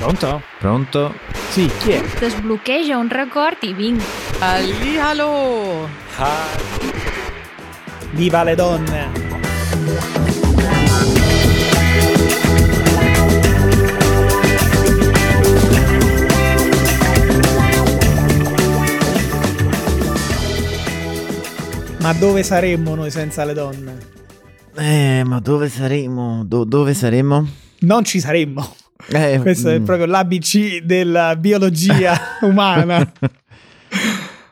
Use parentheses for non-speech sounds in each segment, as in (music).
Pronto? Pronto? Sì, chi è? Desbloqueja un record i vinc. Allihalo! Viva le donne! Ma dove saremmo noi senza le donne? Eh, ma dove saremo? Do- dove saremo? Non ci saremmo. Eh, Questo è mm, proprio l'ABC della biologia (laughs) umana.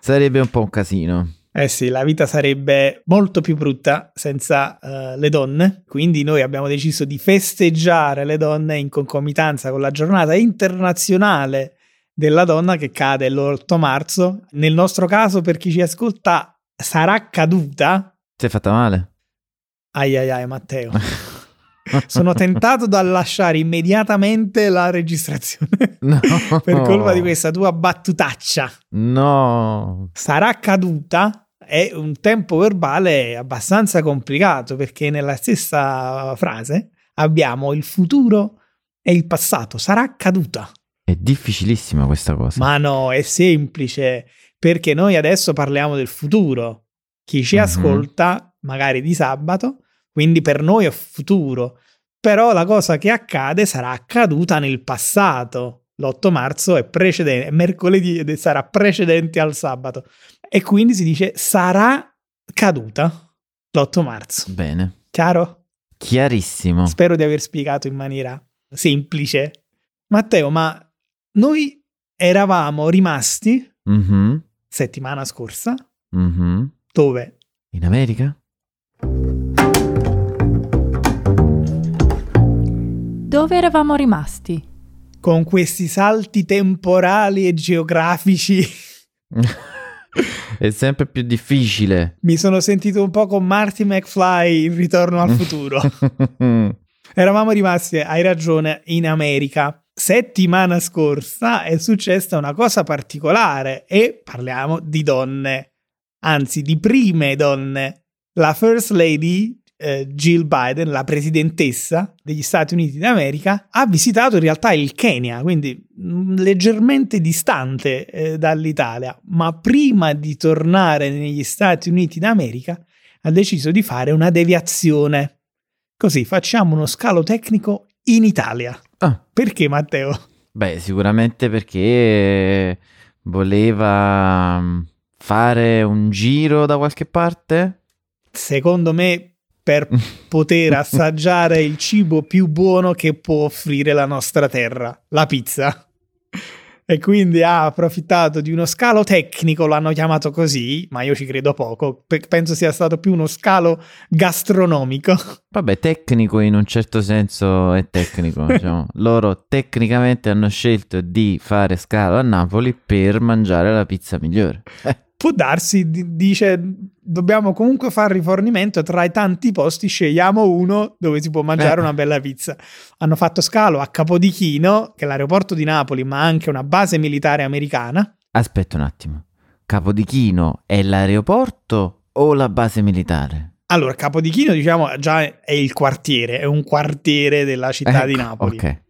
Sarebbe un po' un casino. Eh sì, la vita sarebbe molto più brutta senza eh, le donne, quindi noi abbiamo deciso di festeggiare le donne in concomitanza con la giornata internazionale della donna che cade l'8 marzo. Nel nostro caso, per chi ci ascolta, sarà caduta. Ti è fatta male? Ai ai ai, Matteo. (laughs) Sono tentato da lasciare immediatamente la registrazione No. (laughs) per colpa di questa tua battutaccia. No. sarà caduta è un tempo verbale abbastanza complicato perché nella stessa frase abbiamo il futuro e il passato. Sarà caduta. È difficilissima questa cosa. Ma no, è semplice perché noi adesso parliamo del futuro. Chi ci Mhm. ascolta, magari di sabato, quindi per noi è futuro. Però la cosa che accade sarà accaduta nel passato. L'8 marzo è precedente, mercoledì ed sarà precedente al sabato. E quindi si dice sarà caduta l'8 marzo. Bene. Chiaro? Chiarissimo. Spero di aver spiegato in maniera semplice. Matteo, ma noi eravamo rimasti Mhm, settimana scorsa mhm. dove? In America? Dove eravamo rimasti? Con questi salti temporali e geografici (laughs) È sempre più difficile. mi sono sentito un po' con Marty McFly in Ritorno al futuro. (laughs) Eravamo rimasti, hai ragione, in America. Settimana scorsa è successa una cosa particolare e parliamo di donne, anzi di prime donne. La First Lady eh, Jill Biden, la presidentessa degli Stati Uniti d'America, ha visitato in realtà il Kenya, quindi mm, leggermente distante eh, dall'Italia, ma prima di tornare negli Stati Uniti d'America ha deciso di fare una deviazione. Così facciamo uno scalo tecnico in Italia. Ah, Perché Matteo? beh, sicuramente perché voleva mm, fare un giro da qualche parte. Secondo me per poter assaggiare il cibo più buono che può offrire la nostra terra, la pizza. E quindi ha approfittato di uno scalo tecnico, l'hanno chiamato così, ma io ci credo poco. Pe- penso sia stato più uno scalo gastronomico. Vabbè, tecnico in un certo senso è tecnico. diciamo. (laughs) Loro tecnicamente hanno scelto di fare scalo a Napoli per mangiare la pizza migliore. Può darsi, di- dice, dobbiamo comunque fare rifornimento tra i tanti posti, scegliamo uno dove si può mangiare Eh. una bella pizza. Hanno fatto scalo a Capodichino, che è l'aeroporto di Napoli, ma anche una base militare americana. aspetta un attimo. Capodichino è l'aeroporto o la base militare? Allora, Capodichino, diciamo, già è il quartiere, è un quartiere della città di Ecco, Napoli. Ok.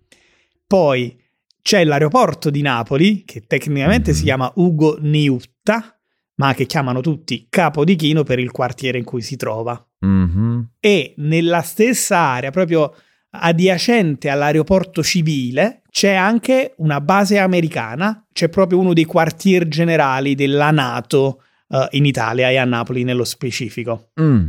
Poi c'è l'aeroporto di Napoli, che tecnicamente Mhm. si chiama Ugo Niutta, ma che chiamano tutti Capodichino per il quartiere in cui si trova. Mhm. e nella stessa area, proprio adiacente all'aeroporto civile, c'è anche una base americana, c'è proprio uno dei quartier generali della NATO eh, in Italia e a Napoli nello specifico. Mm,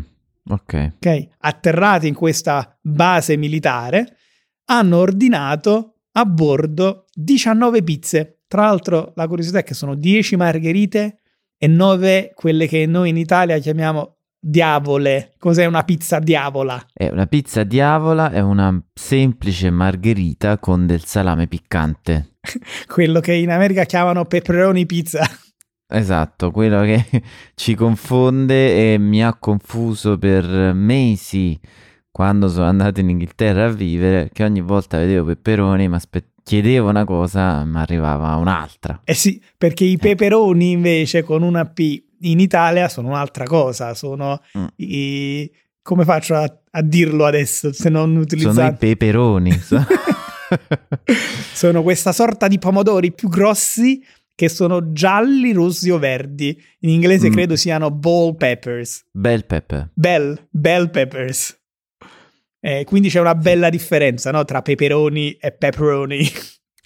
Ok. Ok? Atterrati in questa base militare, hanno ordinato a bordo 19 pizze. Tra l'altro, la curiosità è che sono 10 margherite e 9 quelle che noi in Italia chiamiamo diavole. Cos'è una pizza diavola? È una pizza diavola, è una semplice margherita con del salame piccante. (laughs) Quello che in America chiamano pepperoni pizza. Esatto, quello che (laughs) ci confonde e mi ha confuso per mesi quando sono andato in Inghilterra a vivere, che ogni volta vedevo peperoni, ma aspe- chiedevo una cosa, ma arrivava un'altra. Eh sì, perché i peperoni invece con una P in Italia sono un'altra cosa, sono Mm. i... come faccio a, a dirlo adesso se non Sono i peperoni. (laughs) so- sono questa sorta di pomodori più grossi che sono gialli, rossi o verdi. In inglese Mm. credo siano ball peppers. Bel Peppe. Bell, bell peppers. Eh, quindi c'è una bella differenza no? tra peperoni e pepperoni.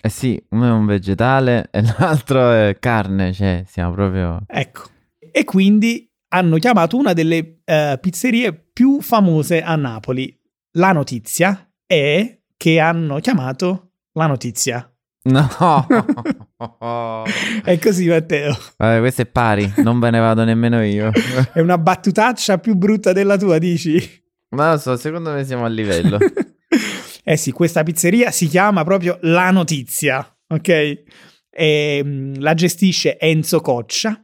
Eh sì, uno è un vegetale e l'altro è carne, cioè siamo proprio... ecco. E quindi hanno chiamato una delle eh, pizzerie più famose a Napoli. La notizia è che hanno chiamato la notizia. No! (laughs) È così, Matteo. Vabbè, questo è pari, non ve ne vado nemmeno io. È una battutaccia più brutta della tua, dici? Ma lo so, secondo me siamo a livello. (laughs) eh sì, questa pizzeria si chiama proprio La Notizia, ok? E, mh, la gestisce Enzo Coccia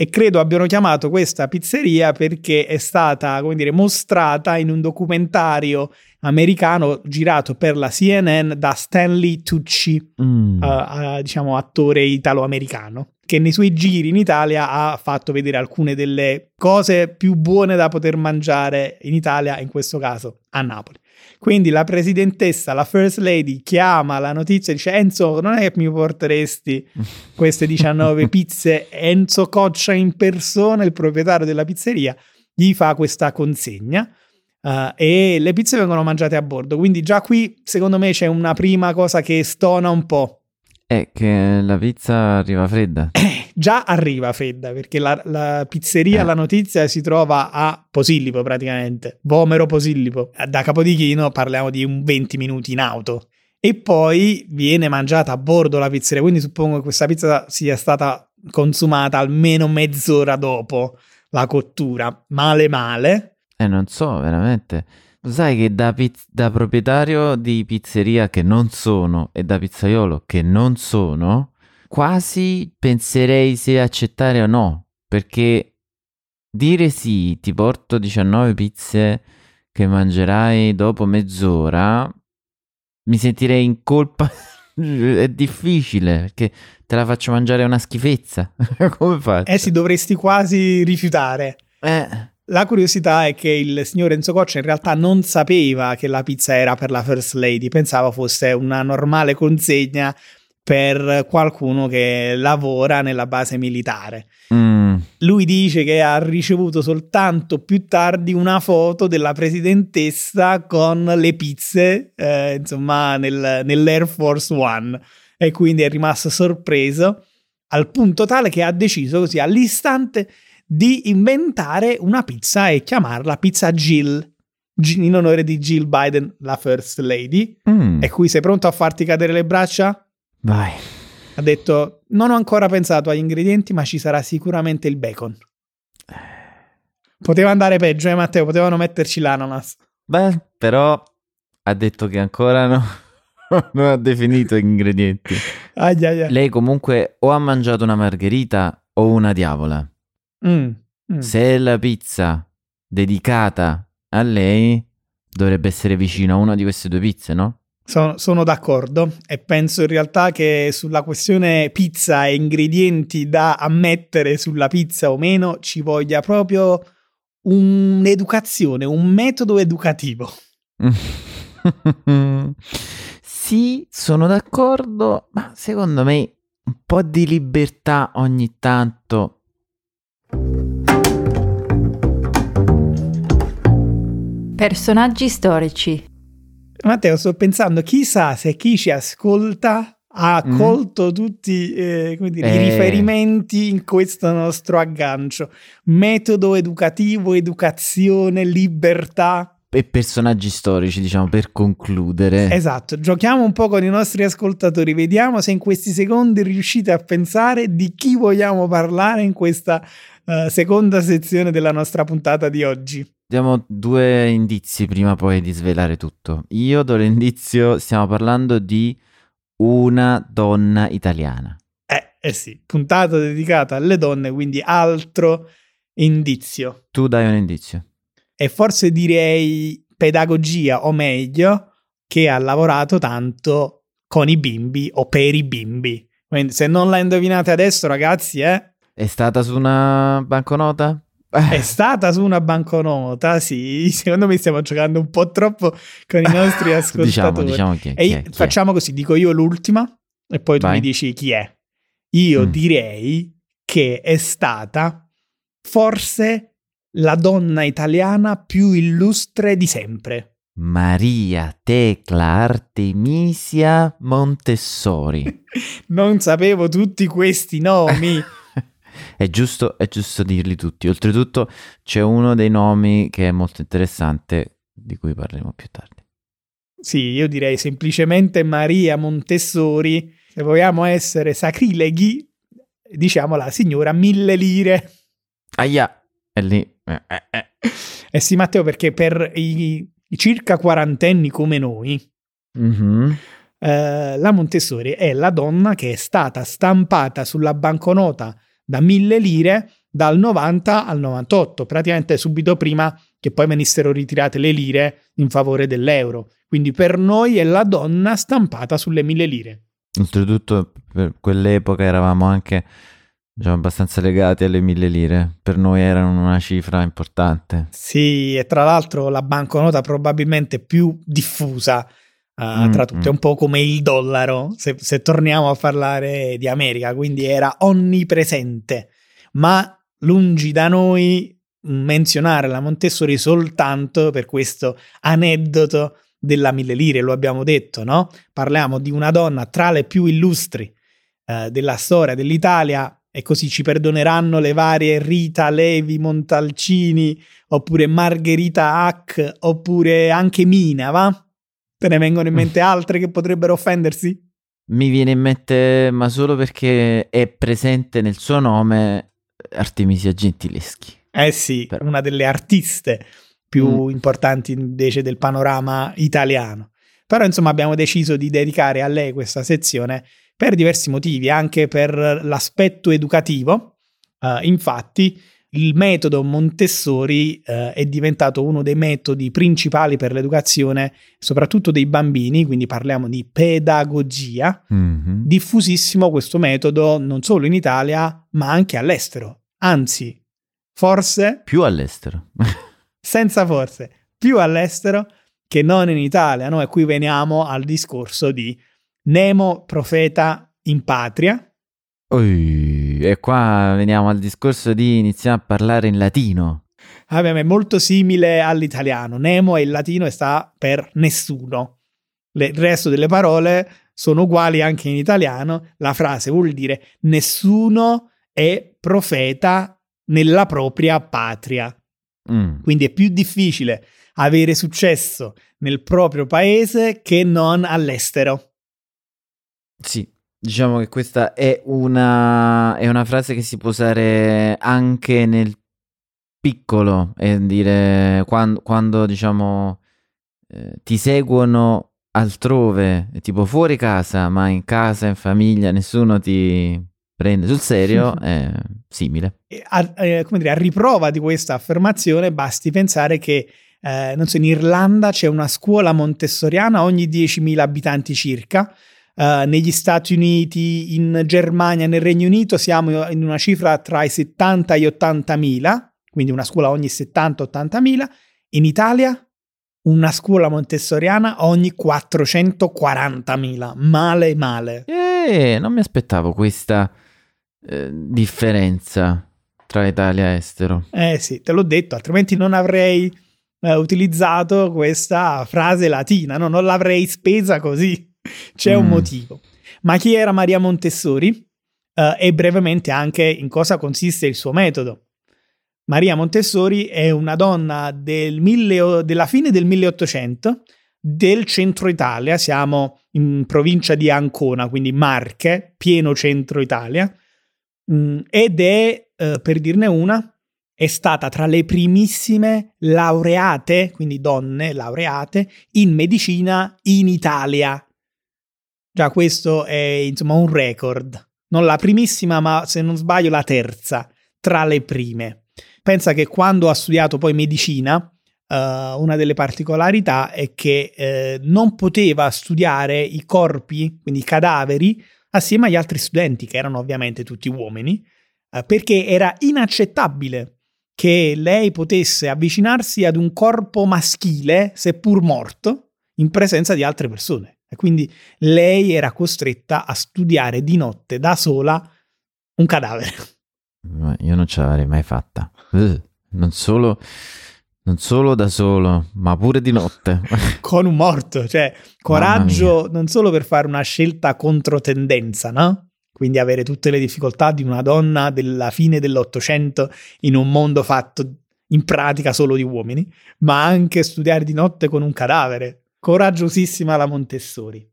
e credo abbiano chiamato questa pizzeria perché è stata, come dire, mostrata in un documentario americano girato per la CNN da Stanley Tucci, Mm. eh, eh, diciamo attore italo-americano, che nei suoi giri in Italia ha fatto vedere alcune delle cose più buone da poter mangiare in Italia, in questo caso a Napoli. Quindi la presidentessa, la first lady, chiama la notizia e dice Enzo, non è che mi porteresti queste 19 (laughs) pizze? Enzo Coccia in persona, il proprietario della pizzeria, gli fa questa consegna. eh, e le pizze vengono mangiate a bordo, quindi già qui secondo me c'è una prima cosa che stona un po'. È che la pizza arriva fredda. (clears throat) Già arriva fredda perché la, la pizzeria, Eh. la notizia si trova a Posillipo praticamente, Vomero Posillipo. Da Capodichino parliamo di un 20 minuti in auto. E poi viene mangiata a bordo la pizzeria, quindi suppongo che questa pizza sia stata consumata almeno mezz'ora dopo la cottura. Male male. Eh, non so, veramente. Sai che da, piz- da proprietario di pizzeria che non sono e da pizzaiolo che non sono, quasi penserei se accettare o no. Perché dire sì, ti porto 19 pizze che mangerai dopo mezz'ora, mi sentirei in colpa. (laughs) È difficile perché te la faccio mangiare una schifezza. (laughs) Come faccio? Eh sì, dovresti quasi rifiutare. Eh. La curiosità è che il signor Enzo Coccia in realtà non sapeva che la pizza era per la First Lady, pensava fosse una normale consegna per qualcuno che lavora nella base militare. Mm. Lui dice che ha ricevuto soltanto più tardi una foto della presidentessa con le pizze, eh, insomma, nel- nell'Air Force One e quindi è rimasto sorpreso al punto tale che ha deciso così all'istante di inventare una pizza e chiamarla pizza Jill, in onore di Jill Biden, la First Lady. Mm. E qui sei pronto a farti cadere le braccia? Vai. Ha detto: Non ho ancora pensato agli ingredienti, ma ci sarà sicuramente il bacon. Poteva andare peggio, eh, Matteo? Potevano metterci l'ananas. Beh, però ha detto che ancora no, (laughs) non ha definito gli ingredienti. Ai, ai, ai. Lei comunque o ha mangiato una margherita o una diavola. Mm, mm. Se è la pizza dedicata a lei, dovrebbe essere vicino a una di queste due pizze, no? Sono, sono d'accordo e penso in realtà che sulla questione pizza e ingredienti da ammettere sulla pizza o meno ci voglia proprio un'educazione, un metodo educativo. (laughs) sì, sono d'accordo, ma secondo me un po' di libertà ogni tanto. Personaggi storici. Matteo, sto pensando, chissà se chi ci ascolta ha Mm. colto tutti eh, come dire, i Eh. riferimenti in questo nostro aggancio. Metodo educativo, educazione, libertà. E personaggi storici, diciamo, per concludere. Esatto, giochiamo un po' con i nostri ascoltatori, vediamo se in questi secondi riuscite a pensare di chi vogliamo parlare in questa eh, seconda sezione della nostra puntata di oggi. Diamo due indizi prima poi di svelare tutto. Io do l'indizio, stiamo parlando di una donna italiana. Eh, eh sì, puntata dedicata alle donne, quindi altro indizio. Tu dai un indizio. E forse direi pedagogia, o meglio, che ha lavorato tanto con i bimbi o per i bimbi. Quindi se non la indovinate adesso, ragazzi, eh, È stata su una banconota? È stata su una banconota, sì. (laughs) Secondo me stiamo giocando un po' troppo con i nostri (laughs) ascoltatori. diciamo, diciamo chi è, chi è, chi facciamo così, dico io l'ultima e poi tu Vai. mi dici chi è. Io Mm. direi che è stata forse la donna italiana più illustre di sempre. Maria Tecla Artemisia Montessori. (laughs) Non sapevo tutti questi nomi. È giusto, è giusto dirli tutti. Oltretutto c'è uno dei nomi che è molto interessante, di cui parleremo più tardi. sì, io direi semplicemente Maria Montessori. Se vogliamo essere sacrileghi, diciamo la signora Mille Lire. Aia, è lì. Eh, eh, eh. Eh sì, Matteo, perché per i, i circa quarantenni come noi, Mhm. eh, la Montessori è la donna che è stata stampata sulla banconota da mille lire dal 90 al 98, praticamente subito prima che poi venissero ritirate le lire in favore dell'euro. Quindi per noi è la donna stampata sulle mille lire. Oltretutto per quell'epoca eravamo anche diciamo, abbastanza legati alle mille lire. Per noi erano una cifra importante. Sì, e tra l'altro la banconota probabilmente più diffusa Mm, tra tutte, mm. un po' come il dollaro, se, se torniamo a parlare di America, quindi era onnipresente. Ma lungi da noi menzionare la Montessori soltanto per questo aneddoto della mille lire, lo abbiamo detto, no? Parliamo di una donna tra le più illustri eh, della storia dell'Italia e così ci perdoneranno le varie Rita Levi Montalcini oppure Margherita Hack oppure anche Mina, va? Te ne vengono in mente altre che potrebbero offendersi? Mi viene in mente, ma solo perché è presente nel suo nome Artemisia Gentileschi. Eh sì, Però. una delle artiste più Mm. importanti invece del panorama italiano. Però insomma abbiamo deciso di dedicare a lei questa sezione per diversi motivi, anche per l'aspetto educativo. Eh, infatti il metodo Montessori eh, è diventato uno dei metodi principali per l'educazione, soprattutto dei bambini, quindi parliamo di pedagogia. Mhm. Diffusissimo questo metodo non solo in Italia, ma anche all'estero. Anzi, forse Più all'estero. (laughs) senza forse, più all'estero che non in Italia. No? E qui veniamo al discorso di Nemo, profeta in patria. Ui, e qua veniamo al discorso di iniziare a parlare in latino. Vabbè, ma è molto simile all'italiano. Nemo è il latino e sta per nessuno. Le- il resto delle parole sono uguali anche in italiano. La frase vuol dire nessuno è profeta nella propria patria. Mm. Quindi è più difficile avere successo nel proprio paese che non all'estero. Sì, diciamo che questa è una, è una frase che si può usare anche nel piccolo e dire quando, quando diciamo eh, ti seguono altrove, tipo fuori casa, ma in casa, in famiglia, nessuno ti prende sul serio, (laughs) è simile. A, eh, come dire, a riprova di questa affermazione basti pensare che eh, non so, in Irlanda c'è una scuola montessoriana ogni 10.000 abitanti circa. Eh, negli Stati Uniti, in Germania, nel Regno Unito siamo in una cifra tra i 70 e gli 80.000, quindi una scuola ogni 70-80.000. In Italia una scuola montessoriana ogni 440.000. Male, male. E non mi aspettavo questa eh, differenza tra Italia e estero. Eh sì, te l'ho detto, altrimenti non avrei eh, utilizzato questa frase latina, no? non l'avrei spesa così. C'è un Mm. motivo. Ma chi era Maria Montessori? Eh, e brevemente anche in cosa consiste il suo metodo. Maria Montessori è una donna del mille- della fine del 1800 del centro Italia, siamo in provincia di Ancona, quindi Marche, pieno centro Italia, Mm, ed è, eh, per dirne una, è stata tra le primissime laureate, quindi donne laureate, in medicina in Italia. Già questo è insomma un record. Non la primissima, ma se non sbaglio la terza tra le prime. Pensa che quando ha studiato poi medicina, eh, una delle particolarità è che eh, non poteva studiare i corpi, quindi i cadaveri, assieme agli altri studenti, che erano ovviamente tutti uomini, eh, perché era inaccettabile che lei potesse avvicinarsi ad un corpo maschile, seppur morto, in presenza di altre persone. E quindi lei era costretta a studiare di notte da sola un cadavere. Io non ce l'avrei mai fatta. Non solo, non solo da solo, ma pure di notte. (laughs) Con un morto, cioè coraggio non solo per fare una scelta controtendenza, no? quindi avere tutte le difficoltà di una donna della fine dell'Ottocento in un mondo fatto in pratica solo di uomini, ma anche studiare di notte con un cadavere. Coraggiosissima la Montessori.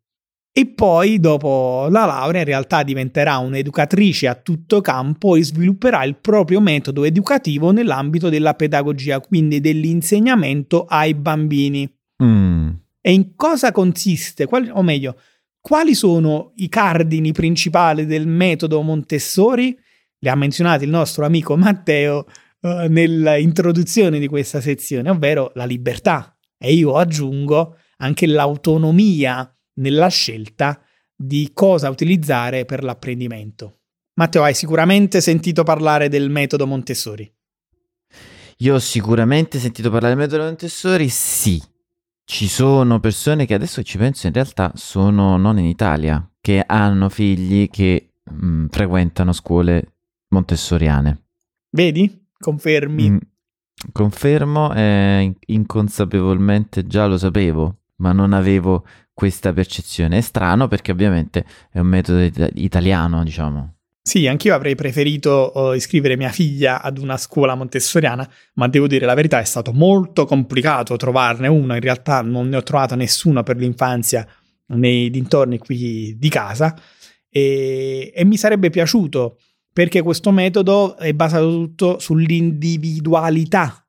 E poi, dopo la laurea, in realtà diventerà un'educatrice a tutto campo e svilupperà il proprio metodo educativo nell'ambito della pedagogia, quindi dell'insegnamento ai bambini. Mm. E in cosa consiste? Qual, o meglio, quali sono i cardini principali del metodo Montessori? Li ha menzionati il nostro amico Matteo uh, nell'introduzione di questa sezione, ovvero la libertà. E io aggiungo anche l'autonomia nella scelta di cosa utilizzare per l'apprendimento. Matteo, hai sicuramente sentito parlare del metodo Montessori. Io ho sicuramente sentito parlare del metodo Montessori, sì. Ci sono persone che adesso ci penso in realtà sono non in Italia, che hanno figli che mh, mm, frequentano scuole montessoriane. Vedi? Confermi? Mm, confermo, eh, inconsapevolmente già lo sapevo, ma non avevo questa percezione. È strano perché ovviamente è un metodo it- italiano, diciamo. Sì, anch'io avrei preferito uh, iscrivere mia figlia ad una scuola montessoriana, ma devo dire la verità, è stato molto complicato trovarne una. In realtà non ne ho trovato nessuna per l'infanzia nei dintorni qui di casa e, e mi sarebbe piaciuto perché questo metodo è basato tutto sull'individualità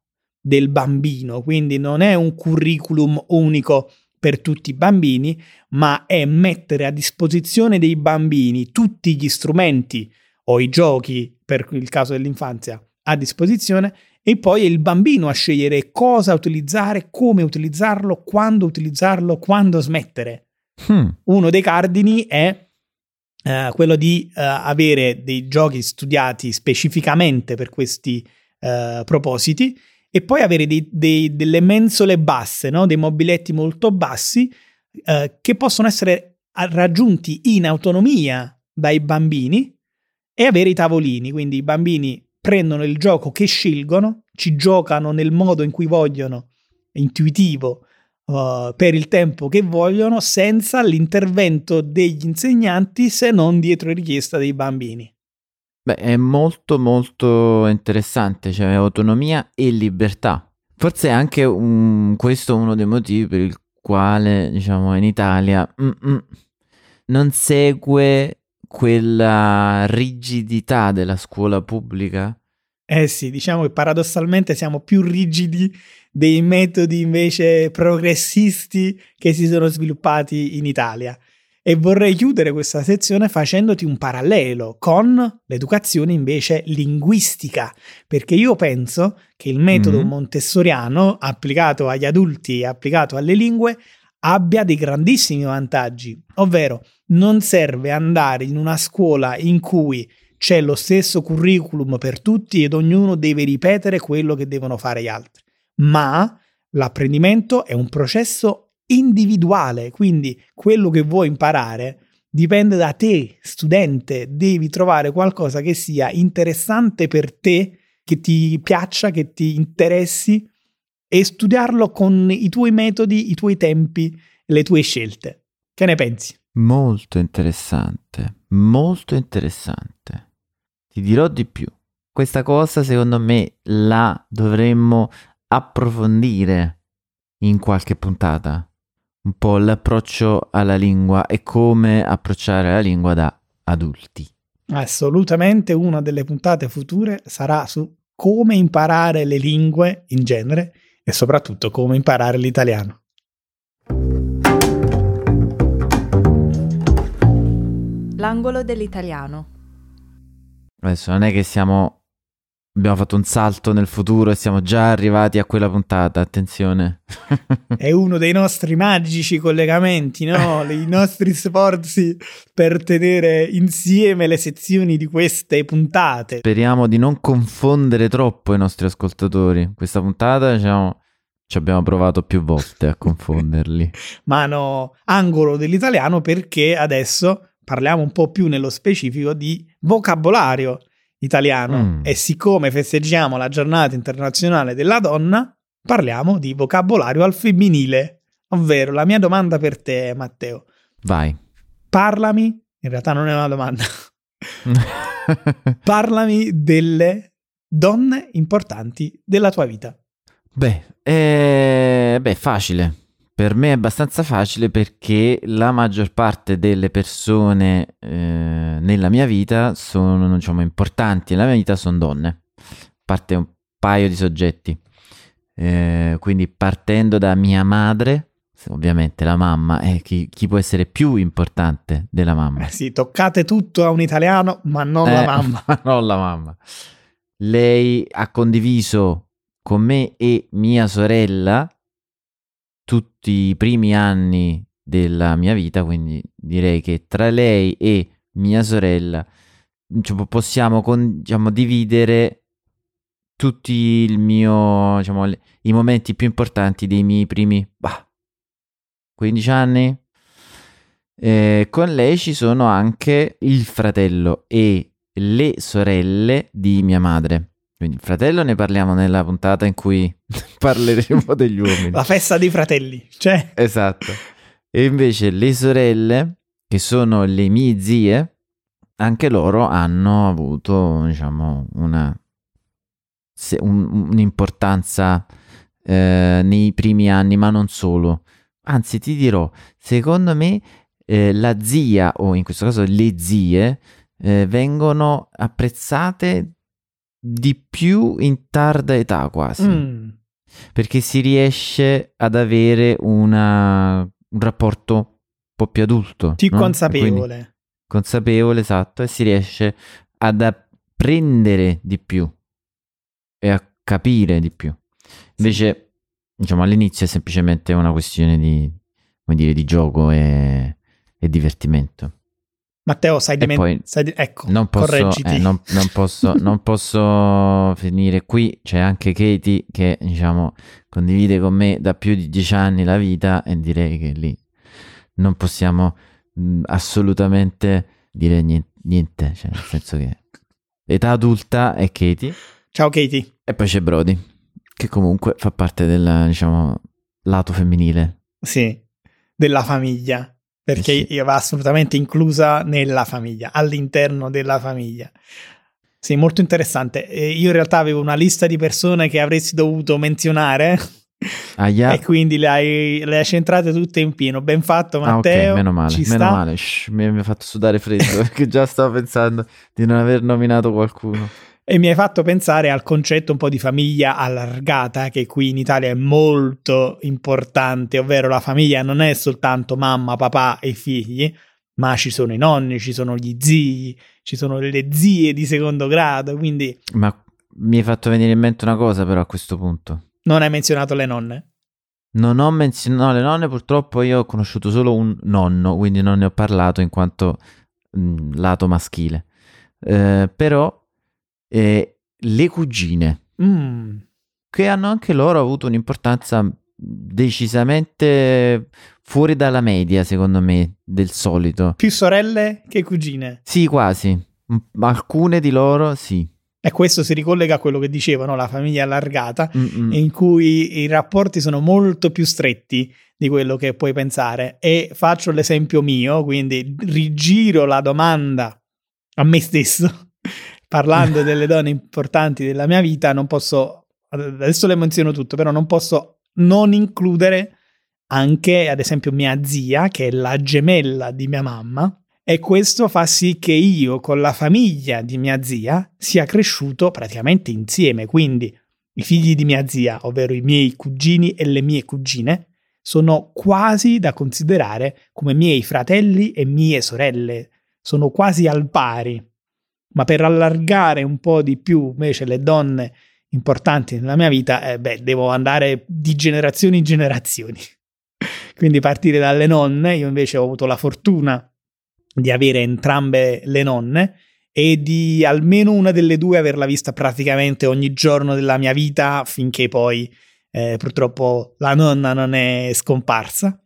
del bambino, quindi non è un curriculum unico per tutti i bambini, ma è mettere a disposizione dei bambini tutti gli strumenti o i giochi, per il caso dell'infanzia, a disposizione e poi è il bambino a scegliere cosa utilizzare, come utilizzarlo, quando utilizzarlo, quando smettere. Hmm. Uno dei cardini è Uh, quello di uh, avere dei giochi studiati specificamente per questi uh, propositi e poi avere dei, dei, delle mensole basse, no? dei mobiletti molto bassi eh, che possono essere raggiunti in autonomia dai bambini e avere i tavolini, quindi i bambini prendono il gioco che scelgono, ci giocano nel modo in cui vogliono, intuitivo, uh, per il tempo che vogliono, senza l'intervento degli insegnanti se non dietro richiesta dei bambini. Beh, è molto molto interessante, cioè autonomia e libertà. Forse è anche un, questo uno dei motivi per il quale, diciamo, in Italia mm-mm, non segue quella rigidità della scuola pubblica. Eh sì, diciamo che paradossalmente siamo più rigidi dei metodi invece progressisti che si sono sviluppati in Italia. E vorrei chiudere questa sezione facendoti un parallelo con l'educazione invece linguistica, perché io penso che il metodo mm-hmm. montessoriano applicato agli adulti e applicato alle lingue abbia dei grandissimi vantaggi, ovvero non serve andare in una scuola in cui c'è lo stesso curriculum per tutti ed ognuno deve ripetere quello che devono fare gli altri, ma l'apprendimento è un processo individuale, quindi quello che vuoi imparare dipende da te, studente, devi trovare qualcosa che sia interessante per te, che ti piaccia, che ti interessi e studiarlo con i tuoi metodi, i tuoi tempi, le tue scelte. Che ne pensi? Molto interessante, molto interessante. Ti dirò di più. Questa cosa secondo me la dovremmo approfondire in qualche puntata un po' l'approccio alla lingua e come approcciare la lingua da adulti. Assolutamente una delle puntate future sarà su come imparare le lingue in genere e soprattutto come imparare l'italiano. L'angolo dell'italiano. Adesso non è che siamo abbiamo fatto un salto nel futuro e siamo già arrivati a quella puntata, attenzione. (laughs) È uno dei nostri magici collegamenti, no? (laughs) I nostri sforzi per tenere insieme le sezioni di queste puntate. Speriamo di non confondere troppo i nostri ascoltatori. Questa puntata, diciamo, ci abbiamo provato più volte a confonderli. (laughs) Mano angolo dell'italiano perché adesso parliamo un po' più nello specifico di vocabolario italiano Mm. e siccome festeggiamo la giornata internazionale della donna, parliamo di vocabolario al femminile. Ovvero, la mia domanda per te, Matteo, Vai. parlami, in realtà non è una domanda, (laughs) parlami delle donne importanti della tua vita. Beh, eh, beh, facile. Per me è abbastanza facile perché la maggior parte delle persone eh, nella mia vita sono, diciamo, importanti nella mia vita sono donne. A parte un paio di soggetti. Eh, quindi partendo da mia madre, ovviamente la mamma, è chi, chi può essere più importante della mamma? Eh sì, toccate tutto a un italiano, ma non la Eh, mamma. (laughs) ma non la mamma. Lei ha condiviso con me e mia sorella tutti i primi anni della mia vita, quindi direi che tra lei e mia sorella diciamo, possiamo con- diciamo, dividere tutti mio, diciamo, i momenti più importanti dei miei primi bah, 15 anni. Eh, con lei ci sono anche il fratello e le sorelle di mia madre. Quindi il fratello ne parliamo nella puntata in cui (laughs) parleremo degli uomini. La festa dei fratelli, cioè Esatto. (laughs) E invece le sorelle, che sono le mie zie, anche loro hanno avuto, diciamo, una, un- un'importanza eh, nei primi anni, ma non solo. Anzi, ti dirò, secondo me eh, la zia, o in questo caso le zie, eh, vengono apprezzate di più in tarda età quasi mm, perché si riesce ad avere una- un rapporto un po' più adulto. più no? consapevole. Quindi consapevole, esatto, e si riesce ad apprendere di più e a capire di più. Invece, diciamo, all'inizio è semplicemente una questione di, come dire, di gioco e, e divertimento. Matteo, sai poi Ecco, non posso, eh, non, non posso, (laughs) non posso finire qui. C'è anche Katie che, diciamo, condivide con me da più di dieci anni la vita e direi che lì non possiamo mh, assolutamente dire niente, niente, cioè nel senso che età adulta è Katie Ciao Katie. e poi c'è Brody che comunque fa parte del, diciamo, lato femminile. Sì, della famiglia. Perché Eh va assolutamente inclusa nella famiglia, all'interno della famiglia. Sì, molto interessante. E io in realtà avevo una lista di persone che avresti dovuto menzionare Aia. (laughs) e quindi le hai, le hai centrate tutte in pieno. Ben fatto, Ah, Matteo. ok, meno male, meno sta. male. Shh, mi ha fatto sudare freddo (laughs) perché già stavo pensando di non aver nominato qualcuno. E mi hai fatto pensare al concetto un po' di famiglia allargata, che qui in Italia è molto importante, ovvero la famiglia non è soltanto mamma, papà e figli, ma ci sono i nonni, ci sono gli zii, ci sono le zie di secondo grado, quindi Ma mi hai fatto venire in mente una cosa però a questo punto. non hai menzionato le nonne. Non ho menzionato le nonne, purtroppo io ho conosciuto solo un nonno, quindi non ne ho parlato in quanto mh, lato maschile. Eh, però eh, le cugine, Mm, che hanno anche loro avuto un'importanza decisamente fuori dalla media, secondo me, del solito. più sorelle che cugine. Sì, quasi. Alcune di loro, sì. E questo si ricollega a quello che dicevano, la famiglia allargata, Mm-mm. in cui i rapporti sono molto più stretti di quello che puoi pensare. E faccio l'esempio mio, quindi rigiro la domanda a me stesso, parlando delle donne importanti della mia vita, non posso, adesso le menziono tutto, però non posso non includere anche, ad esempio, mia zia, che è la gemella di mia mamma, e questo fa sì che io con la famiglia di mia zia sia cresciuto praticamente insieme, quindi i figli di mia zia, ovvero i miei cugini e le mie cugine, sono quasi da considerare come miei fratelli e mie sorelle, sono quasi al pari. Ma per allargare un po' di più invece le donne importanti nella mia vita, eh, beh, devo andare di generazioni in generazioni. (laughs) Quindi partire dalle nonne, io invece ho avuto la fortuna di avere entrambe le nonne e di almeno una delle due averla vista praticamente ogni giorno della mia vita finché poi eh, purtroppo la nonna non è scomparsa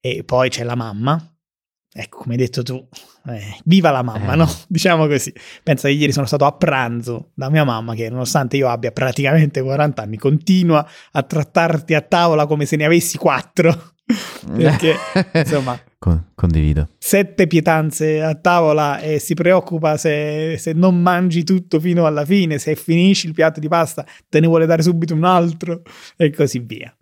e poi c'è la mamma. Ecco, come hai detto tu, eh, viva la mamma, eh. no? (laughs) Diciamo così. Pensa che ieri sono stato a pranzo da mia mamma che nonostante io abbia praticamente 40 anni continua a trattarti a tavola come se ne avessi quattro. (laughs) Perché, (laughs) insomma, Con- condivido. Sette pietanze a tavola e si preoccupa se, se, non mangi tutto fino alla fine, se finisci il piatto di pasta te ne vuole dare subito un altro e così via.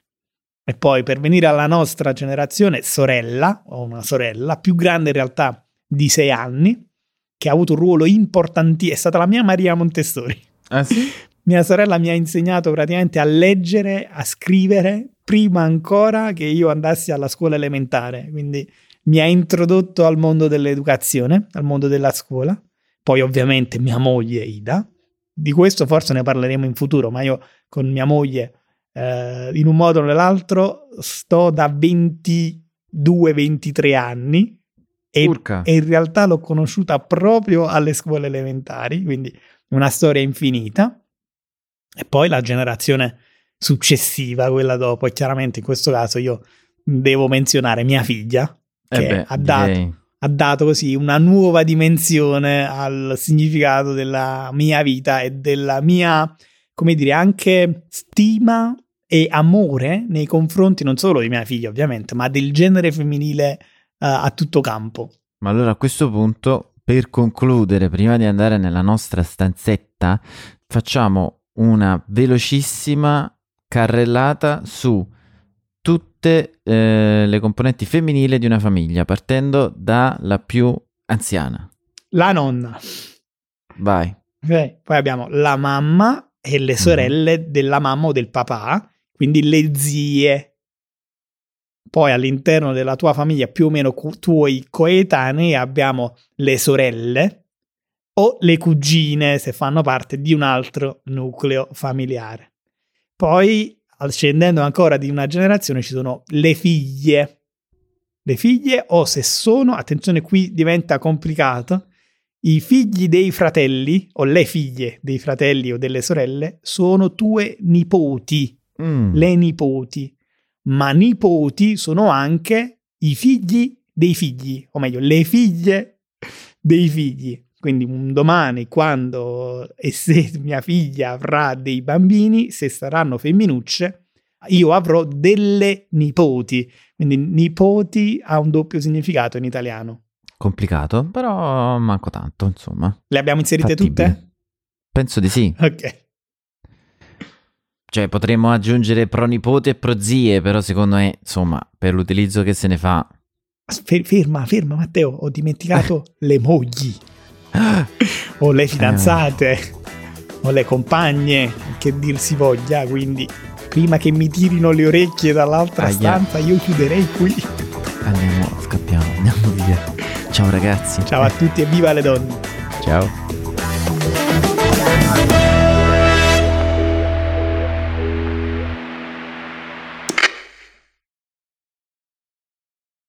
E poi per venire alla nostra generazione, sorella, ho una sorella, più grande in realtà di sei anni, che ha avuto un ruolo importantissimo, è stata la mia Maria Montessori. Ah sì? (laughs) Mia sorella mi ha insegnato praticamente a leggere, a scrivere, prima ancora che io andassi alla scuola elementare, quindi mi ha introdotto al mondo dell'educazione, al mondo della scuola. Poi ovviamente mia moglie Ida, di questo forse ne parleremo in futuro, ma io con mia moglie eh, in un modo o nell'altro sto da 22-23 anni e, e, in realtà l'ho conosciuta proprio alle scuole elementari, quindi una storia infinita. E poi la generazione successiva, quella dopo, e chiaramente in questo caso io devo menzionare mia figlia, eh che eh beh, ha, dato, ha, dato, così una nuova dimensione al significato della mia vita e della mia, come dire, anche stima e amore nei confronti non solo di mia figlia ovviamente, ma del genere femminile uh, a tutto campo. Ma allora a questo punto, per concludere, prima di andare nella nostra stanzetta, facciamo una velocissima carrellata su tutte eh, le componenti femminili di una famiglia, partendo dalla più anziana. La nonna. Vai. Okay. Poi abbiamo la mamma e le mhm. sorelle mm. della mamma o del papà, quindi le zie. Poi all'interno della tua famiglia, più o meno cu- tuoi coetanei, abbiamo le sorelle o le cugine se fanno parte di un altro nucleo familiare. Poi, scendendo ancora di una generazione, ci sono le figlie. Le figlie o se sono, attenzione qui diventa complicato, i figli dei fratelli o le figlie dei fratelli o delle sorelle sono tue nipoti, mm. le nipoti, ma nipoti sono anche i figli dei figli, o meglio, le figlie dei figli. Quindi un domani, quando e se (laughs) mia figlia avrà dei bambini, se saranno femminucce, io avrò delle nipoti. Quindi nipoti ha un doppio significato in italiano. Complicato, però manco tanto, insomma. Le abbiamo inserite Fattibile. tutte? Penso di sì. Ok. Cioè, potremmo aggiungere pronipote e prozie, però secondo me, insomma, per l'utilizzo che se ne fa... Ferma, ferma Matteo, ho dimenticato (laughs) le mogli o le fidanzate o le compagne, che dir si voglia, quindi prima che mi tirino le orecchie dall'altra Aia. stanza io chiuderei qui. Andiamo, scappiamo, andiamo via. Ciao ragazzi. Ciao a tutti e viva le donne. Ciao.